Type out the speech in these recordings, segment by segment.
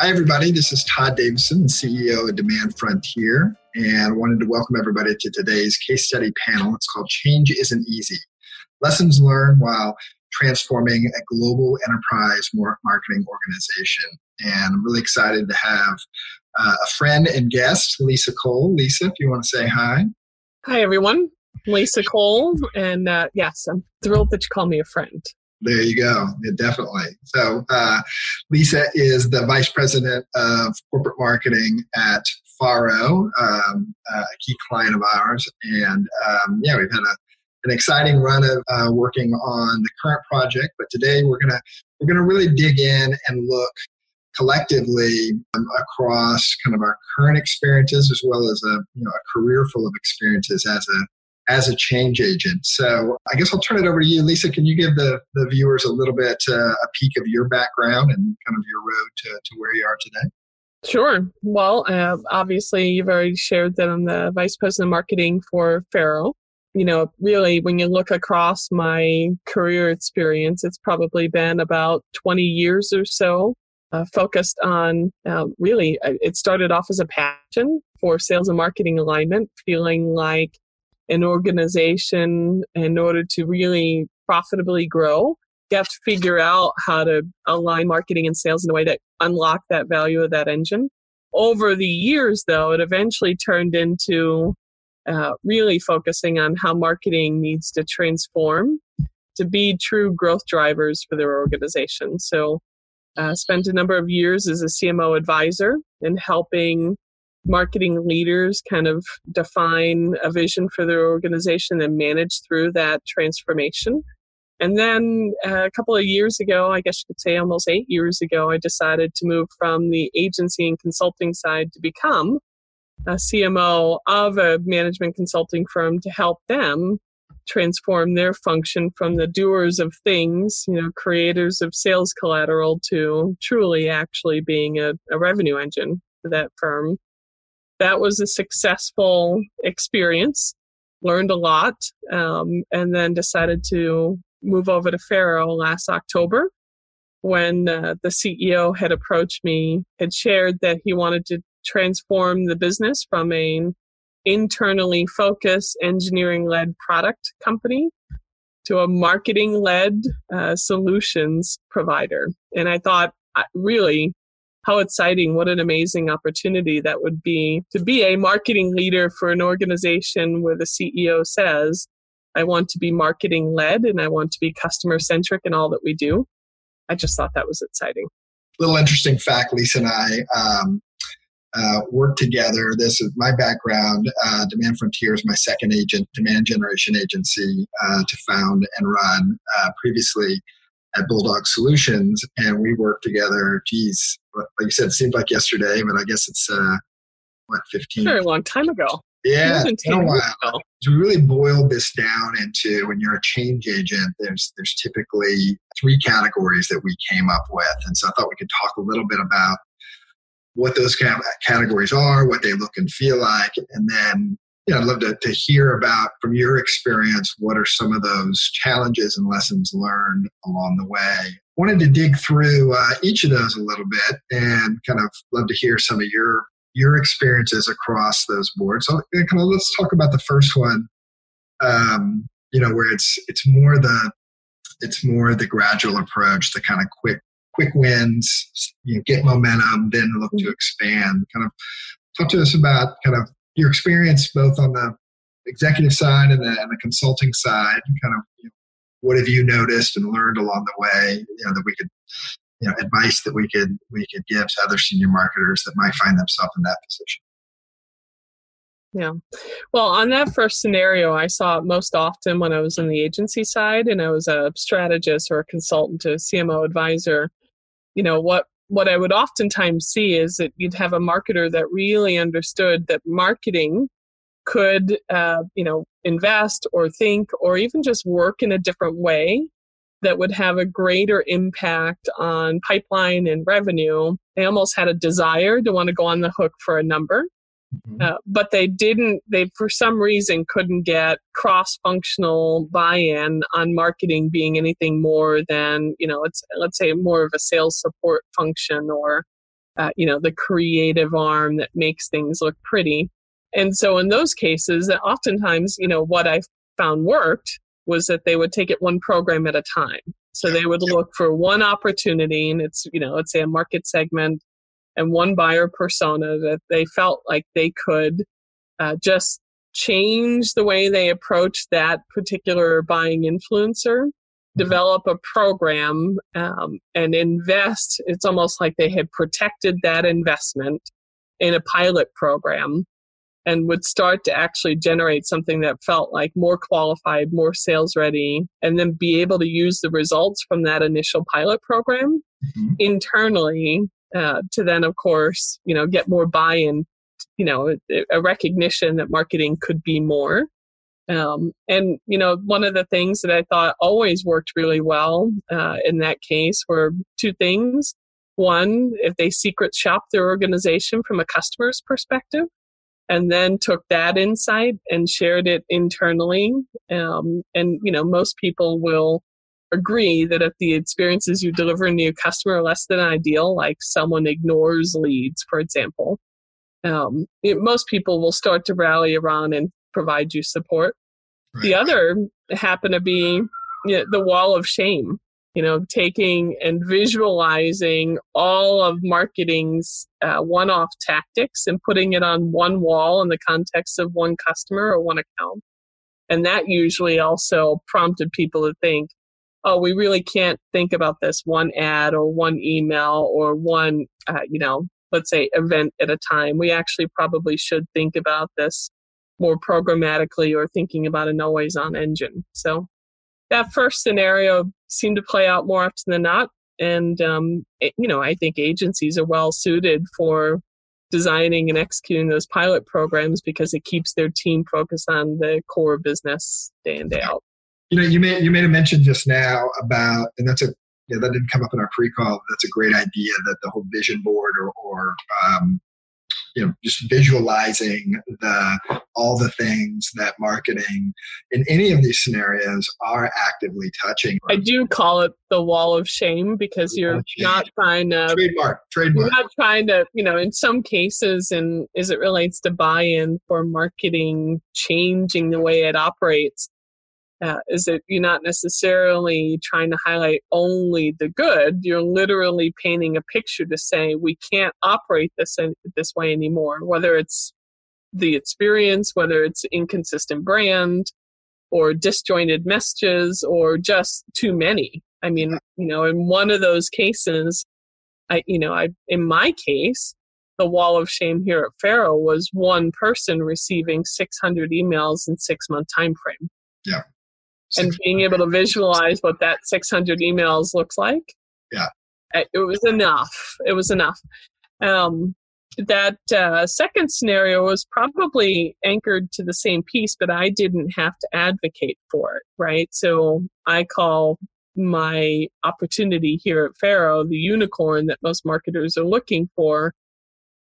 Hi, everybody. This is Todd Davison, CEO of Demand Frontier, and I wanted to welcome everybody to today's case study panel. It's called Change Isn't Easy Lessons Learned While Transforming a Global Enterprise Marketing Organization. And I'm really excited to have uh, a friend and guest, Lisa Cole. Lisa, if you want to say hi. Hi, everyone. Lisa Cole. And uh, yes, I'm thrilled that you call me a friend. There you go. Yeah, definitely. So, uh, Lisa is the vice president of corporate marketing at Faro, um, a key client of ours. And um, yeah, we've had a, an exciting run of uh, working on the current project. But today we're gonna we're gonna really dig in and look collectively um, across kind of our current experiences as well as a you know a career full of experiences as a as a change agent. So I guess I'll turn it over to you, Lisa. Can you give the, the viewers a little bit uh, a peek of your background and kind of your road to, to where you are today? Sure. Well, uh, obviously, you've already shared that I'm the vice president of marketing for Faro. You know, really, when you look across my career experience, it's probably been about 20 years or so uh, focused on uh, really, uh, it started off as a passion for sales and marketing alignment, feeling like an organization in order to really profitably grow. You have to figure out how to align marketing and sales in a way that unlock that value of that engine. Over the years though it eventually turned into uh, really focusing on how marketing needs to transform to be true growth drivers for their organization. So uh, spent a number of years as a cmo advisor in helping marketing leaders kind of define a vision for their organization and manage through that transformation. And then uh, a couple of years ago, I guess you could say almost eight years ago, I decided to move from the agency and consulting side to become a CMO of a management consulting firm to help them transform their function from the doers of things, you know, creators of sales collateral to truly actually being a, a revenue engine for that firm that was a successful experience. Learned a lot, um, and then decided to move over to Faro last October when uh, the CEO had approached me, had shared that he wanted to transform the business from a internally focused engineering led product company to a marketing led uh, solutions provider. And I thought, really, how exciting, what an amazing opportunity that would be to be a marketing leader for an organization where the CEO says, I want to be marketing led and I want to be customer centric in all that we do. I just thought that was exciting. Little interesting fact Lisa and I um, uh, worked together. This is my background. Uh, demand Frontier is my second agent, demand generation agency uh, to found and run. Uh, previously, at Bulldog Solutions, and we worked together. Geez, like you said, it seemed like yesterday, but I guess it's uh, what fifteen? Very long time ago. Yeah, it's been a while. To really boil this down into when you're a change agent, there's there's typically three categories that we came up with, and so I thought we could talk a little bit about what those categories are, what they look and feel like, and then know, I'd love to, to hear about from your experience what are some of those challenges and lessons learned along the way. Wanted to dig through uh, each of those a little bit and kind of love to hear some of your your experiences across those boards. So kind of let's talk about the first one. Um, you know, where it's it's more the it's more the gradual approach, the kind of quick quick wins, you know, get momentum, then look to expand. Kind of talk to us about kind of your experience both on the executive side and the, and the consulting side, kind of you know, what have you noticed and learned along the way, you know, that we could, you know, advice that we could we could give to other senior marketers that might find themselves in that position. Yeah. Well, on that first scenario, I saw it most often when I was in the agency side and I was a strategist or a consultant, a CMO advisor you know what what I would oftentimes see is that you'd have a marketer that really understood that marketing could, uh, you know, invest or think or even just work in a different way that would have a greater impact on pipeline and revenue. They almost had a desire to want to go on the hook for a number. Mm-hmm. Uh, but they didn't, they for some reason couldn't get cross functional buy in on marketing being anything more than, you know, it's, let's say more of a sales support function or, uh, you know, the creative arm that makes things look pretty. And so in those cases, oftentimes, you know, what I found worked was that they would take it one program at a time. So they would look for one opportunity, and it's, you know, let's say a market segment and one buyer persona that they felt like they could uh, just change the way they approach that particular buying influencer, mm-hmm. develop a program, um, and invest. It's almost like they had protected that investment in a pilot program and would start to actually generate something that felt like more qualified, more sales ready, and then be able to use the results from that initial pilot program mm-hmm. internally uh, to then, of course, you know, get more buy-in, you know, a, a recognition that marketing could be more. Um, and you know, one of the things that I thought always worked really well uh, in that case were two things. One, if they secret shop their organization from a customer's perspective, and then took that insight and shared it internally. Um, and you know, most people will agree that if the experiences you deliver to your customer are less than ideal, like someone ignores leads, for example, um, it, most people will start to rally around and provide you support. Right. The other happen to be you know, the wall of shame, you know, taking and visualizing all of marketing's uh, one off tactics and putting it on one wall in the context of one customer or one account. And that usually also prompted people to think, oh, we really can't think about this one ad or one email or one, uh, you know, let's say event at a time. We actually probably should think about this more programmatically or thinking about an always on engine. So that first scenario seemed to play out more often than not. And, um, it, you know, I think agencies are well suited for designing and executing those pilot programs because it keeps their team focused on the core business day in, day out you know, you made you made a mention just now about, and that's a yeah, that didn't come up in our pre-call. That's a great idea that the whole vision board or, or um, you know, just visualizing the all the things that marketing in any of these scenarios are actively touching. I do call it the wall of shame because you're not trying to trademark. Trademark. You're not trying to, you know, in some cases, and as it relates to buy-in for marketing changing the way it operates, uh, is that you're not necessarily trying to highlight only the good. You're literally painting a picture to say we can't operate this in, this way anymore. Whether it's the experience, whether it's inconsistent brand, or disjointed messages, or just too many. I mean, you know, in one of those cases, I, you know, I in my case, the wall of shame here at Faro was one person receiving 600 emails in six month time frame. Yeah and being able to visualize what that 600 emails looks like. Yeah. It was enough. It was enough. Um, that uh, second scenario was probably anchored to the same piece, but I didn't have to advocate for it, right? So I call my opportunity here at Faro the unicorn that most marketers are looking for.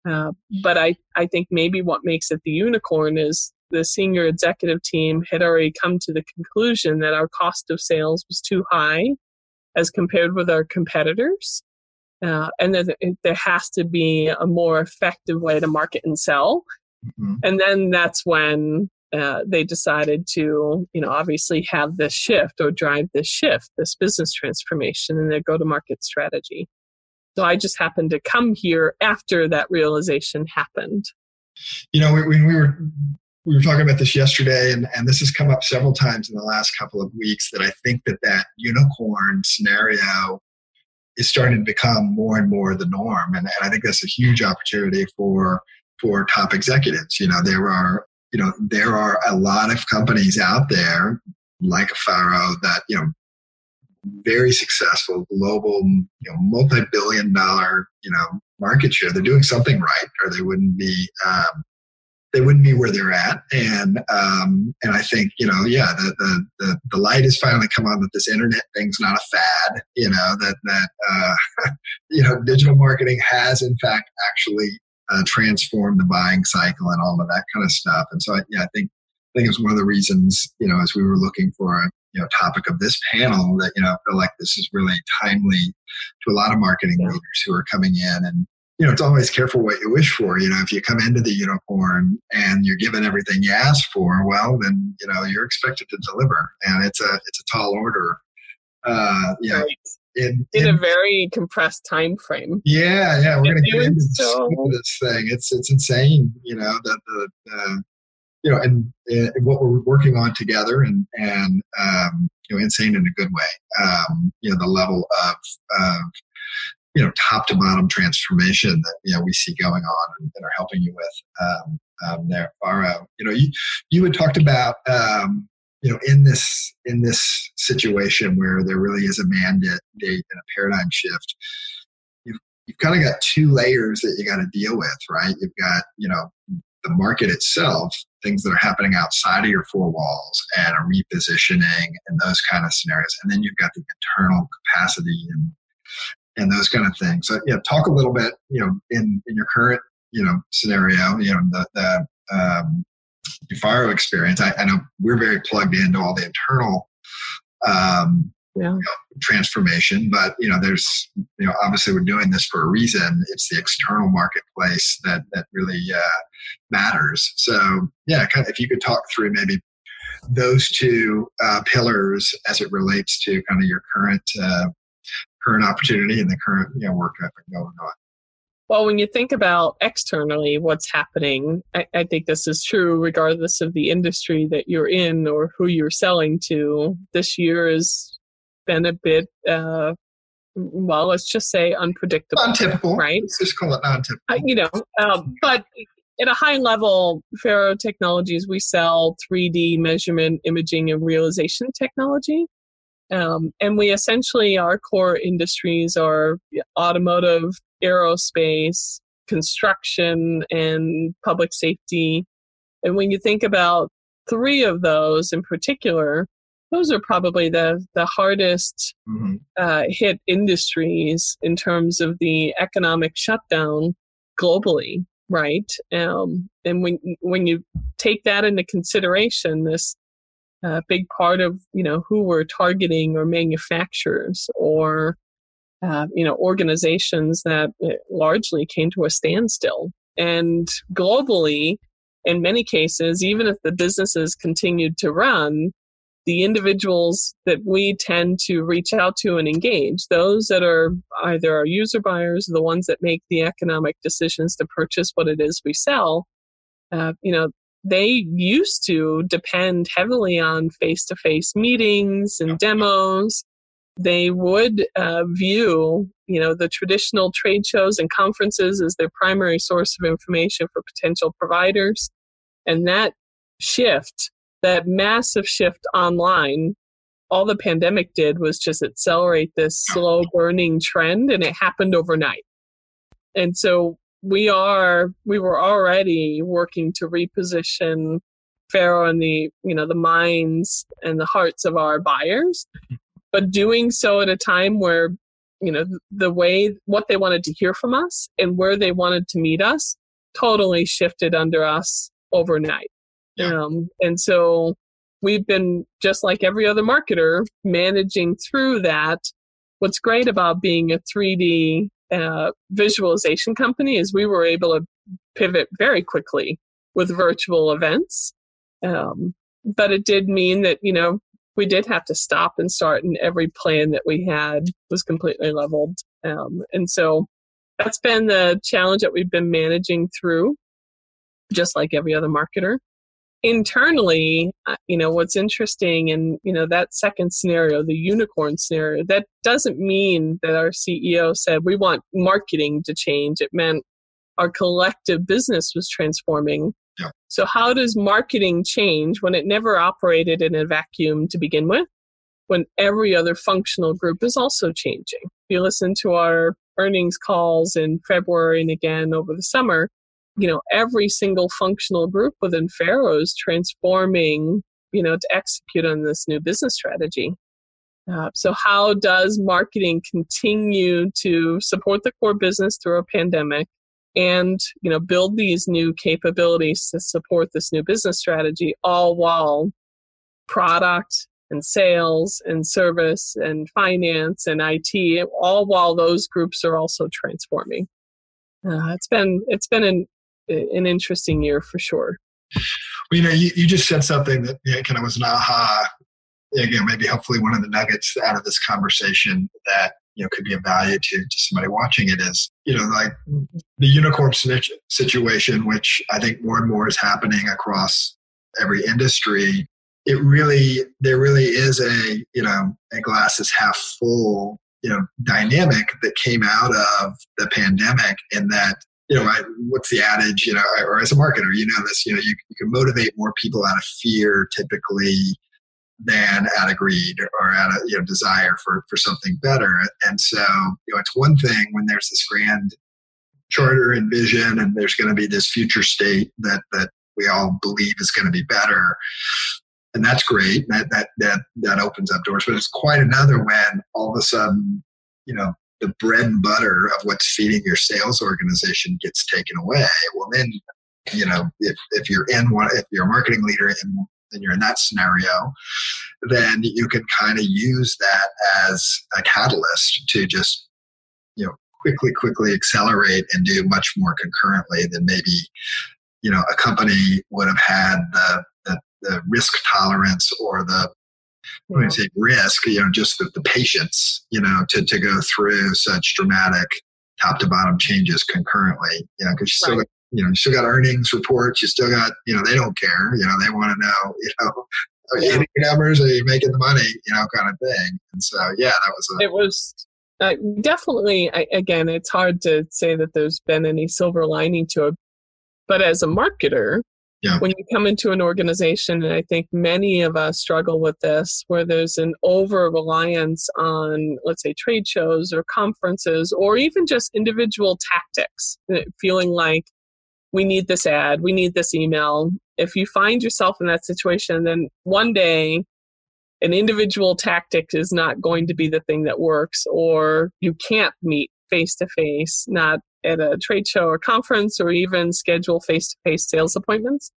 Uh, but I, I think maybe what makes it the unicorn is the senior executive team had already come to the conclusion that our cost of sales was too high as compared with our competitors. Uh, and that there has to be a more effective way to market and sell. Mm-hmm. And then that's when uh, they decided to, you know, obviously have this shift or drive this shift, this business transformation in their go to market strategy. So I just happened to come here after that realization happened. You know, when we were we were talking about this yesterday and, and this has come up several times in the last couple of weeks that i think that that unicorn scenario is starting to become more and more the norm and, and i think that's a huge opportunity for for top executives you know there are you know there are a lot of companies out there like Faro that you know very successful global, you know, multi-billion dollar, you know, market share. They're doing something right, or they wouldn't be um, they wouldn't be where they're at. And um, and I think you know, yeah, the, the, the the light has finally come on that this internet thing's not a fad. You know that that uh, you know digital marketing has in fact actually uh, transformed the buying cycle and all of that kind of stuff. And so I, yeah, I think I think it's one of the reasons you know as we were looking for a you know topic of this panel that you know I feel like this is really timely to a lot of marketing leaders who are coming in and you know, it's always careful what you wish for. You know, if you come into the unicorn and you're given everything you ask for, well, then you know you're expected to deliver, and it's a it's a tall order. Uh, you right. in, in, in, a very compressed time frame. Yeah, yeah, we're going to get into so... this thing. It's it's insane. You know that the, the you know, and, and, what we're working on together, and and um, you know, insane in a good way. Um, you know, the level of of you know top to bottom transformation that you know we see going on and, and are helping you with um, um, there. Faro, you know, you you had talked about um, you know in this in this situation where there really is a mandate date and a paradigm shift. You've you've kind of got two layers that you got to deal with, right? You've got you know the market itself, things that are happening outside of your four walls and a repositioning and those kind of scenarios. And then you've got the internal capacity and and those kind of things. So yeah, talk a little bit, you know, in in your current you know scenario, you know the the um, Faro experience. I, I know we're very plugged into all the internal um, yeah. you know, transformation, but you know, there's you know, obviously we're doing this for a reason. It's the external marketplace that that really uh, matters. So yeah, kind of, if you could talk through maybe those two uh, pillars as it relates to kind of your current uh, current opportunity and the current you know, work ethic going on. Well, when you think about externally what's happening, I, I, think this is true regardless of the industry that you're in or who you're selling to. This year has been a bit, uh, well, let's just say unpredictable. Untypical. Right? Let's just call it non-typical. Uh, you know, um, but at a high level, Faro Technologies, we sell 3D measurement, imaging, and realization technology. Um, and we essentially, our core industries are automotive, aerospace, construction, and public safety. And when you think about three of those in particular, those are probably the, the hardest mm-hmm. uh, hit industries in terms of the economic shutdown globally, right? Um, and when when you take that into consideration, this a big part of you know who we're targeting or manufacturers or uh, you know organizations that uh, largely came to a standstill. And globally in many cases even if the businesses continued to run the individuals that we tend to reach out to and engage those that are either our user buyers the ones that make the economic decisions to purchase what it is we sell uh, you know they used to depend heavily on face to face meetings and demos. They would uh, view, you know, the traditional trade shows and conferences as their primary source of information for potential providers. And that shift, that massive shift online, all the pandemic did was just accelerate this slow burning trend, and it happened overnight. And so we are we were already working to reposition Faro in the you know the minds and the hearts of our buyers, but doing so at a time where you know the way what they wanted to hear from us and where they wanted to meet us totally shifted under us overnight. Yeah. Um, and so we've been just like every other marketer managing through that. What's great about being a 3D uh, visualization company is we were able to pivot very quickly with virtual events. Um, but it did mean that, you know, we did have to stop and start, and every plan that we had was completely leveled. Um, and so that's been the challenge that we've been managing through, just like every other marketer internally, uh, you know, what's interesting and, you know, that second scenario, the unicorn scenario, that doesn't mean that our CEO said we want marketing to change. It meant our collective business was transforming. Yeah. So, how does marketing change when it never operated in a vacuum to begin with? when every other functional group is also changing. If you listen to our earnings calls in February and again over the summer, you know, every single functional group within Faro is transforming, you know, to execute on this new business strategy. Uh, so, how does marketing continue to support the core business through a pandemic, and you know, build these new capabilities to support this new business strategy, all while product and sales and service and finance and IT, all while those groups are also transforming. Uh, it's been it's been an an interesting year for sure. Well, you know, you, you just said something that you know, kind of was an aha. Again, maybe hopefully one of the nuggets out of this conversation that you know could be of value to, to somebody watching it is you know like the unicorn situation, which I think more and more is happening across every industry. It really there really is a you know a glass is half full you know dynamic that came out of the pandemic in that you know, what's the adage, you know, or as a marketer, you know this, you know, you, you can motivate more people out of fear typically than out of greed or out of, you know, desire for, for something better. And so, you know, it's one thing when there's this grand charter and vision and there's going to be this future state that, that we all believe is going to be better. And that's great. That, that, that, that opens up doors, but it's quite another when all of a sudden, you know, the bread and butter of what's feeding your sales organization gets taken away, well, then, you know, if, if you're in one, if you're a marketing leader and you're in that scenario, then you can kind of use that as a catalyst to just, you know, quickly, quickly accelerate and do much more concurrently than maybe, you know, a company would have had the, the, the risk tolerance or the when I say risk, you know, just the, the patience, you know, to, to go through such dramatic top to bottom changes concurrently, you know, because you still right. got, you know, you still got earnings reports, you still got, you know, they don't care, you know, they want to know, you know, are you hitting numbers? Are you making the money? You know, kind of thing. And so, yeah, that was. A, it was uh, definitely. I, again, it's hard to say that there's been any silver lining to it, but as a marketer, yeah. when you come into an organization, and I think many of us struggle with this, where there's an over reliance on, let's say, trade shows or conferences, or even just individual tactics, uh, feeling like we need this ad, we need this email. If you find yourself in that situation, then one day an individual tactic is not going to be the thing that works, or you can't meet face to face, not at a trade show or conference or even schedule face to face sales appointments,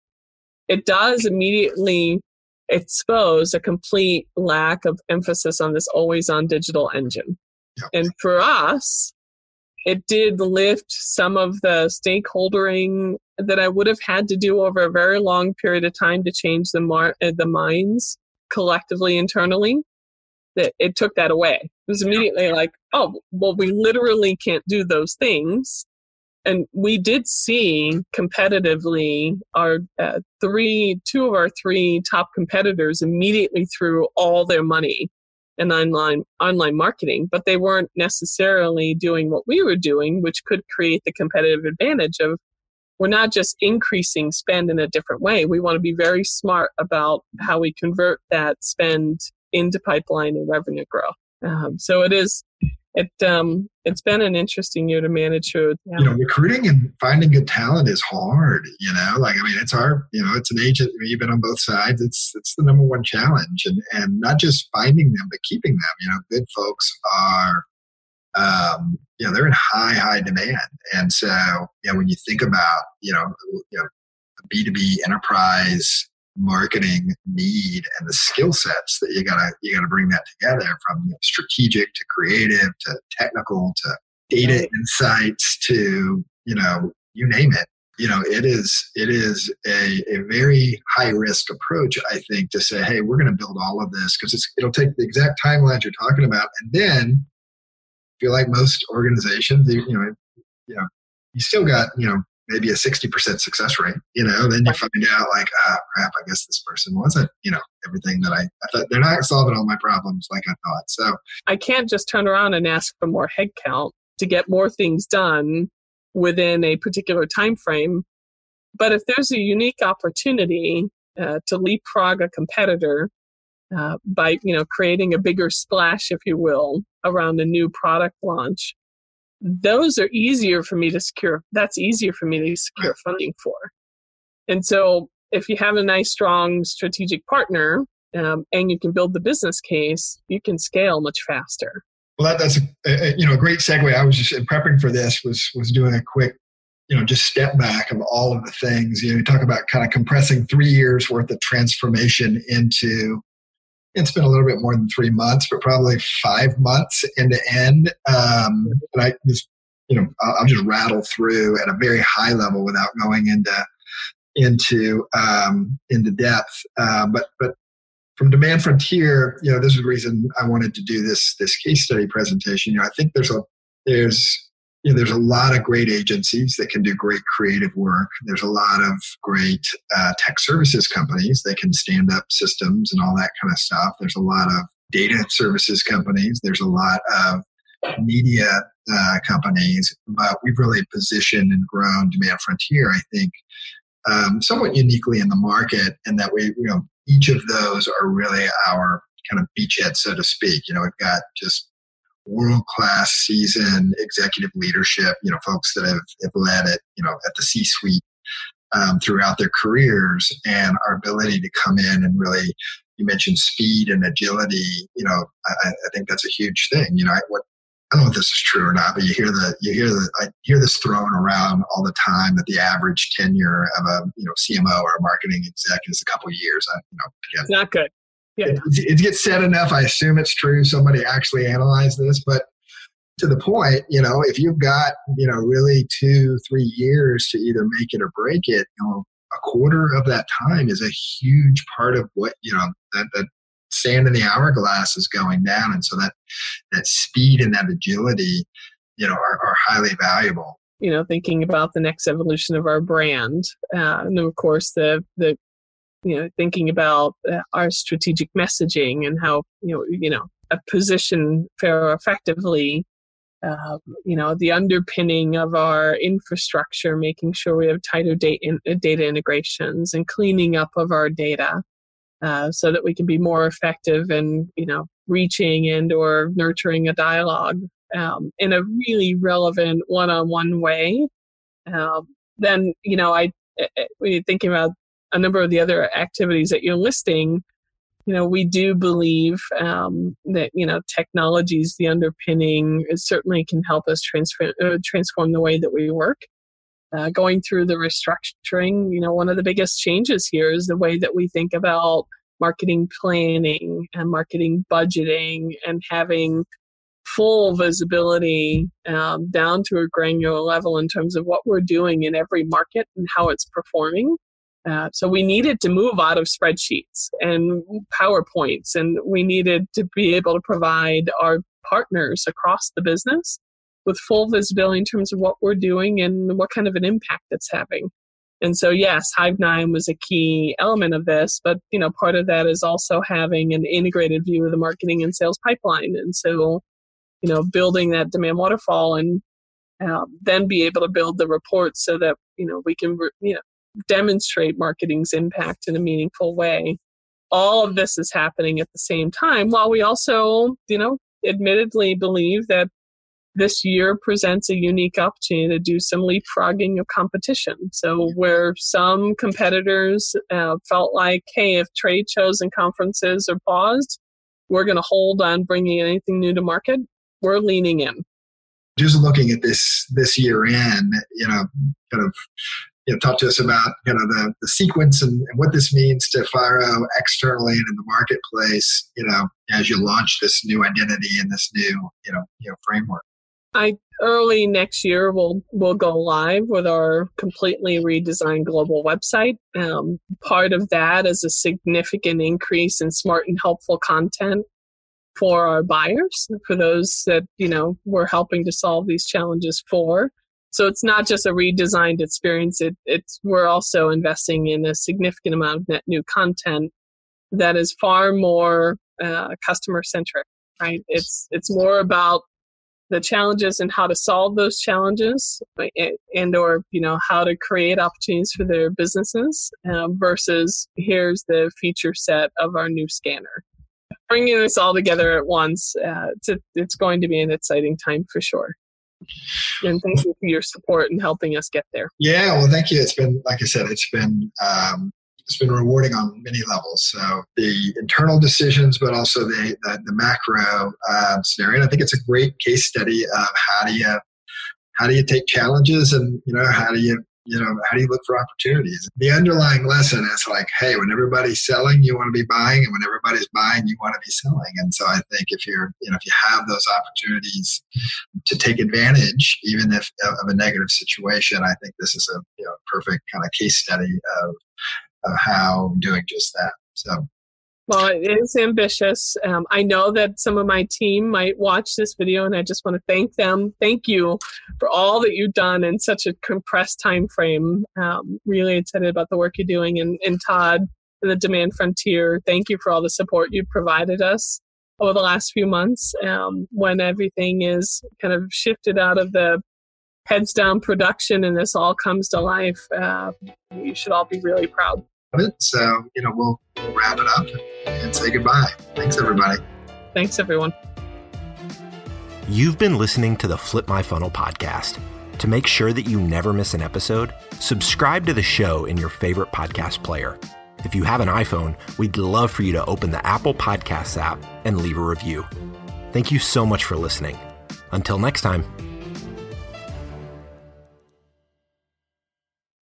it does immediately expose a complete lack of emphasis on this always on digital engine. Yep. And for us, it did lift some of the stakeholdering that I would have had to do over a very long period of time to change the mar- uh, the minds collectively internally. That it took that away. It was immediately like, oh, well, we literally can't do those things. And we did see competitively our uh, three two of our three top competitors immediately threw all their money in online online marketing but they weren't necessarily doing what we were doing which could create the competitive advantage of we're not just increasing spend in a different way. We want to be very smart about how we convert that spend into pipeline and revenue growth um, so it is it um it's been an interesting year to manage through. Yeah. You know, recruiting and finding good talent is hard. You know, like I mean, it's our you know, it's an agent. You've been on both sides. It's it's the number one challenge, and and not just finding them, but keeping them. You know, good folks are. Um, you know, they're in high, high demand. And so, you know, when you think about, you know, you know, B2B enterprise marketing need and the skill sets that you gotta you gotta bring that together from you know, strategic to creative to technical to data insights to you know you name it. You know it is it is a, a very high risk approach i think to say hey we're going to build all of this because it'll take the exact timelines you're talking about and then I feel like most organizations you know you know you still got you know maybe a 60% success rate, you know, then you find out like, ah, crap, I guess this person wasn't, you know, everything that I, I thought they're not solving all my problems like I thought. So I can't just turn around and ask for more headcount to get more things done within a particular time frame. But if there's a unique opportunity uh, to leapfrog a competitor uh, by you know creating a bigger splash, if you will, around a new product launch. Those are easier for me to secure. That's easier for me to secure funding for. And so, if you have a nice, strong strategic partner um, and you can build the business case, you can scale much faster. Well, that, that's a, a, you know a great segue. I was just in prepping for this was was doing a quick you know just step back of all of the things. You know, you talk about kind of compressing three years worth of transformation into it's been a little bit more than three months, but probably five months end to end. Um, and I just you know I'll, just rattle through at a very high level without going into into um, into depth. Uh, but but from Demand Frontier, you know, this is the reason I wanted to do this this case study presentation. You know, I think there's a there's you know, there's a lot of great agencies that can do great creative work. There's a lot of great uh, tech services companies that can stand up systems and all that kind of stuff. There's a lot of data services companies. There's a lot of media uh, companies, but we've really positioned and grown Demand Frontier, I think, um, somewhat uniquely in the market, and that we, you know, each of those are really our kind of beachhead, so to speak. You know, we've got just world class seasoned executive leadership, you know, folks that have, have led it, you know, at the C suite um, throughout their careers and our ability to come in and really, you mentioned speed and agility, you know, I, I think that's a huge thing. You know, I, what, I don't know if this is true or not, but you hear the you hear the I hear this thrown around all the time that the average tenure of a you know CMO or a marketing exec is a couple years. I, you know, again, not good. Yeah. It, it, gets said enough. I assume it's true. Somebody actually analyzed this, but to the point, you know, if you've got you know really two three years to either make it or break it, you know, a quarter of that time is a huge part of what you know that that sand in the hourglass is going down, and so that that speed and that agility, you know, are, are highly valuable. You know, thinking about the next evolution of our brand, uh, and of course the the you know thinking about uh, our strategic messaging and how you know you know a position Faro effectively. Uh, you know the underpinning of our infrastructure, making sure we have tighter data, in, data integrations and cleaning up of our data uh, so that we can be more effective in you know reaching and or nurturing a dialogue um, in a really relevant one-on-one way um, then you know i when you're thinking about a number of the other activities that you're listing you know we do believe um, that you know technologies the underpinning It certainly can help us transfer, uh, transform the way that we work uh, going through the restructuring, you know, one of the biggest changes here is the way that we think about marketing planning and marketing budgeting and having full visibility um, down to a granular level in terms of what we're doing in every market and how it's performing. Uh, so we needed to move out of spreadsheets and PowerPoints, and we needed to be able to provide our partners across the business with full visibility in terms of what we're doing and what kind of an impact it's having. And so, yes, Hive9 was a key element of this, but you know, part of that is also having an integrated view of the marketing and sales pipeline. And so, you know, building that demand waterfall and uh, then be able to build the reports so that you know we can you know demonstrate marketing's impact in a meaningful way. All of this is happening at the same time, while we also, you know, admittedly believe that this year presents a unique opportunity to do some leapfrogging of competition. So, where some competitors uh, felt like, hey, if trade shows and conferences are paused, we're going to hold on bringing anything new to market, we're leaning in. Just looking at this this year in, you know, kind of you know, talk to us about kind of the, the sequence and, and, what this means to Faro externally and in the marketplace, you know, as you launch this new identity and this new, you know, you know, framework. I early next year we'll we'll go live with our completely redesigned global website. Um, part of that is a significant increase in smart and helpful content for our buyers, for those that you know we're helping to solve these challenges for. So it's not just a redesigned experience. It, it's we're also investing in a significant amount of net new content that is far more uh, customer centric. Right? It's it's more about the challenges and how to solve those challenges and or you know how to create opportunities for their businesses um, versus here's the feature set of our new scanner bringing this all together at once. Uh, it's, a, it's going to be an exciting time for sure. And thank you for your support and helping us get there. Yeah, well, thank you. It's been, like I said, it's been um, it's been rewarding on many levels. So the internal decisions, but also the the, the macro um, scenario. And I think it's a great case study of how do you how do you take challenges and you know how do you you know how do you look for opportunities? The underlying lesson is like hey when everybody's selling you want to be buying and when everybody's buying you want to be selling. And so i think if you're you know if you have those opportunities to take advantage even if uh, of a negative situation i think this is a you know perfect kind of case study of, of how doing just that. So well, it is ambitious. Um, I know that some of my team might watch this video, and I just want to thank them. Thank you for all that you've done in such a compressed time frame. Um, really excited about the work you're doing, and, and Todd and the Demand Frontier. Thank you for all the support you've provided us over the last few months. Um, when everything is kind of shifted out of the heads down production, and this all comes to life, uh, you should all be really proud it. So, you know, we'll, we'll wrap it up and say goodbye. Thanks, everybody. Thanks, everyone. You've been listening to the Flip My Funnel podcast. To make sure that you never miss an episode, subscribe to the show in your favorite podcast player. If you have an iPhone, we'd love for you to open the Apple Podcasts app and leave a review. Thank you so much for listening. Until next time.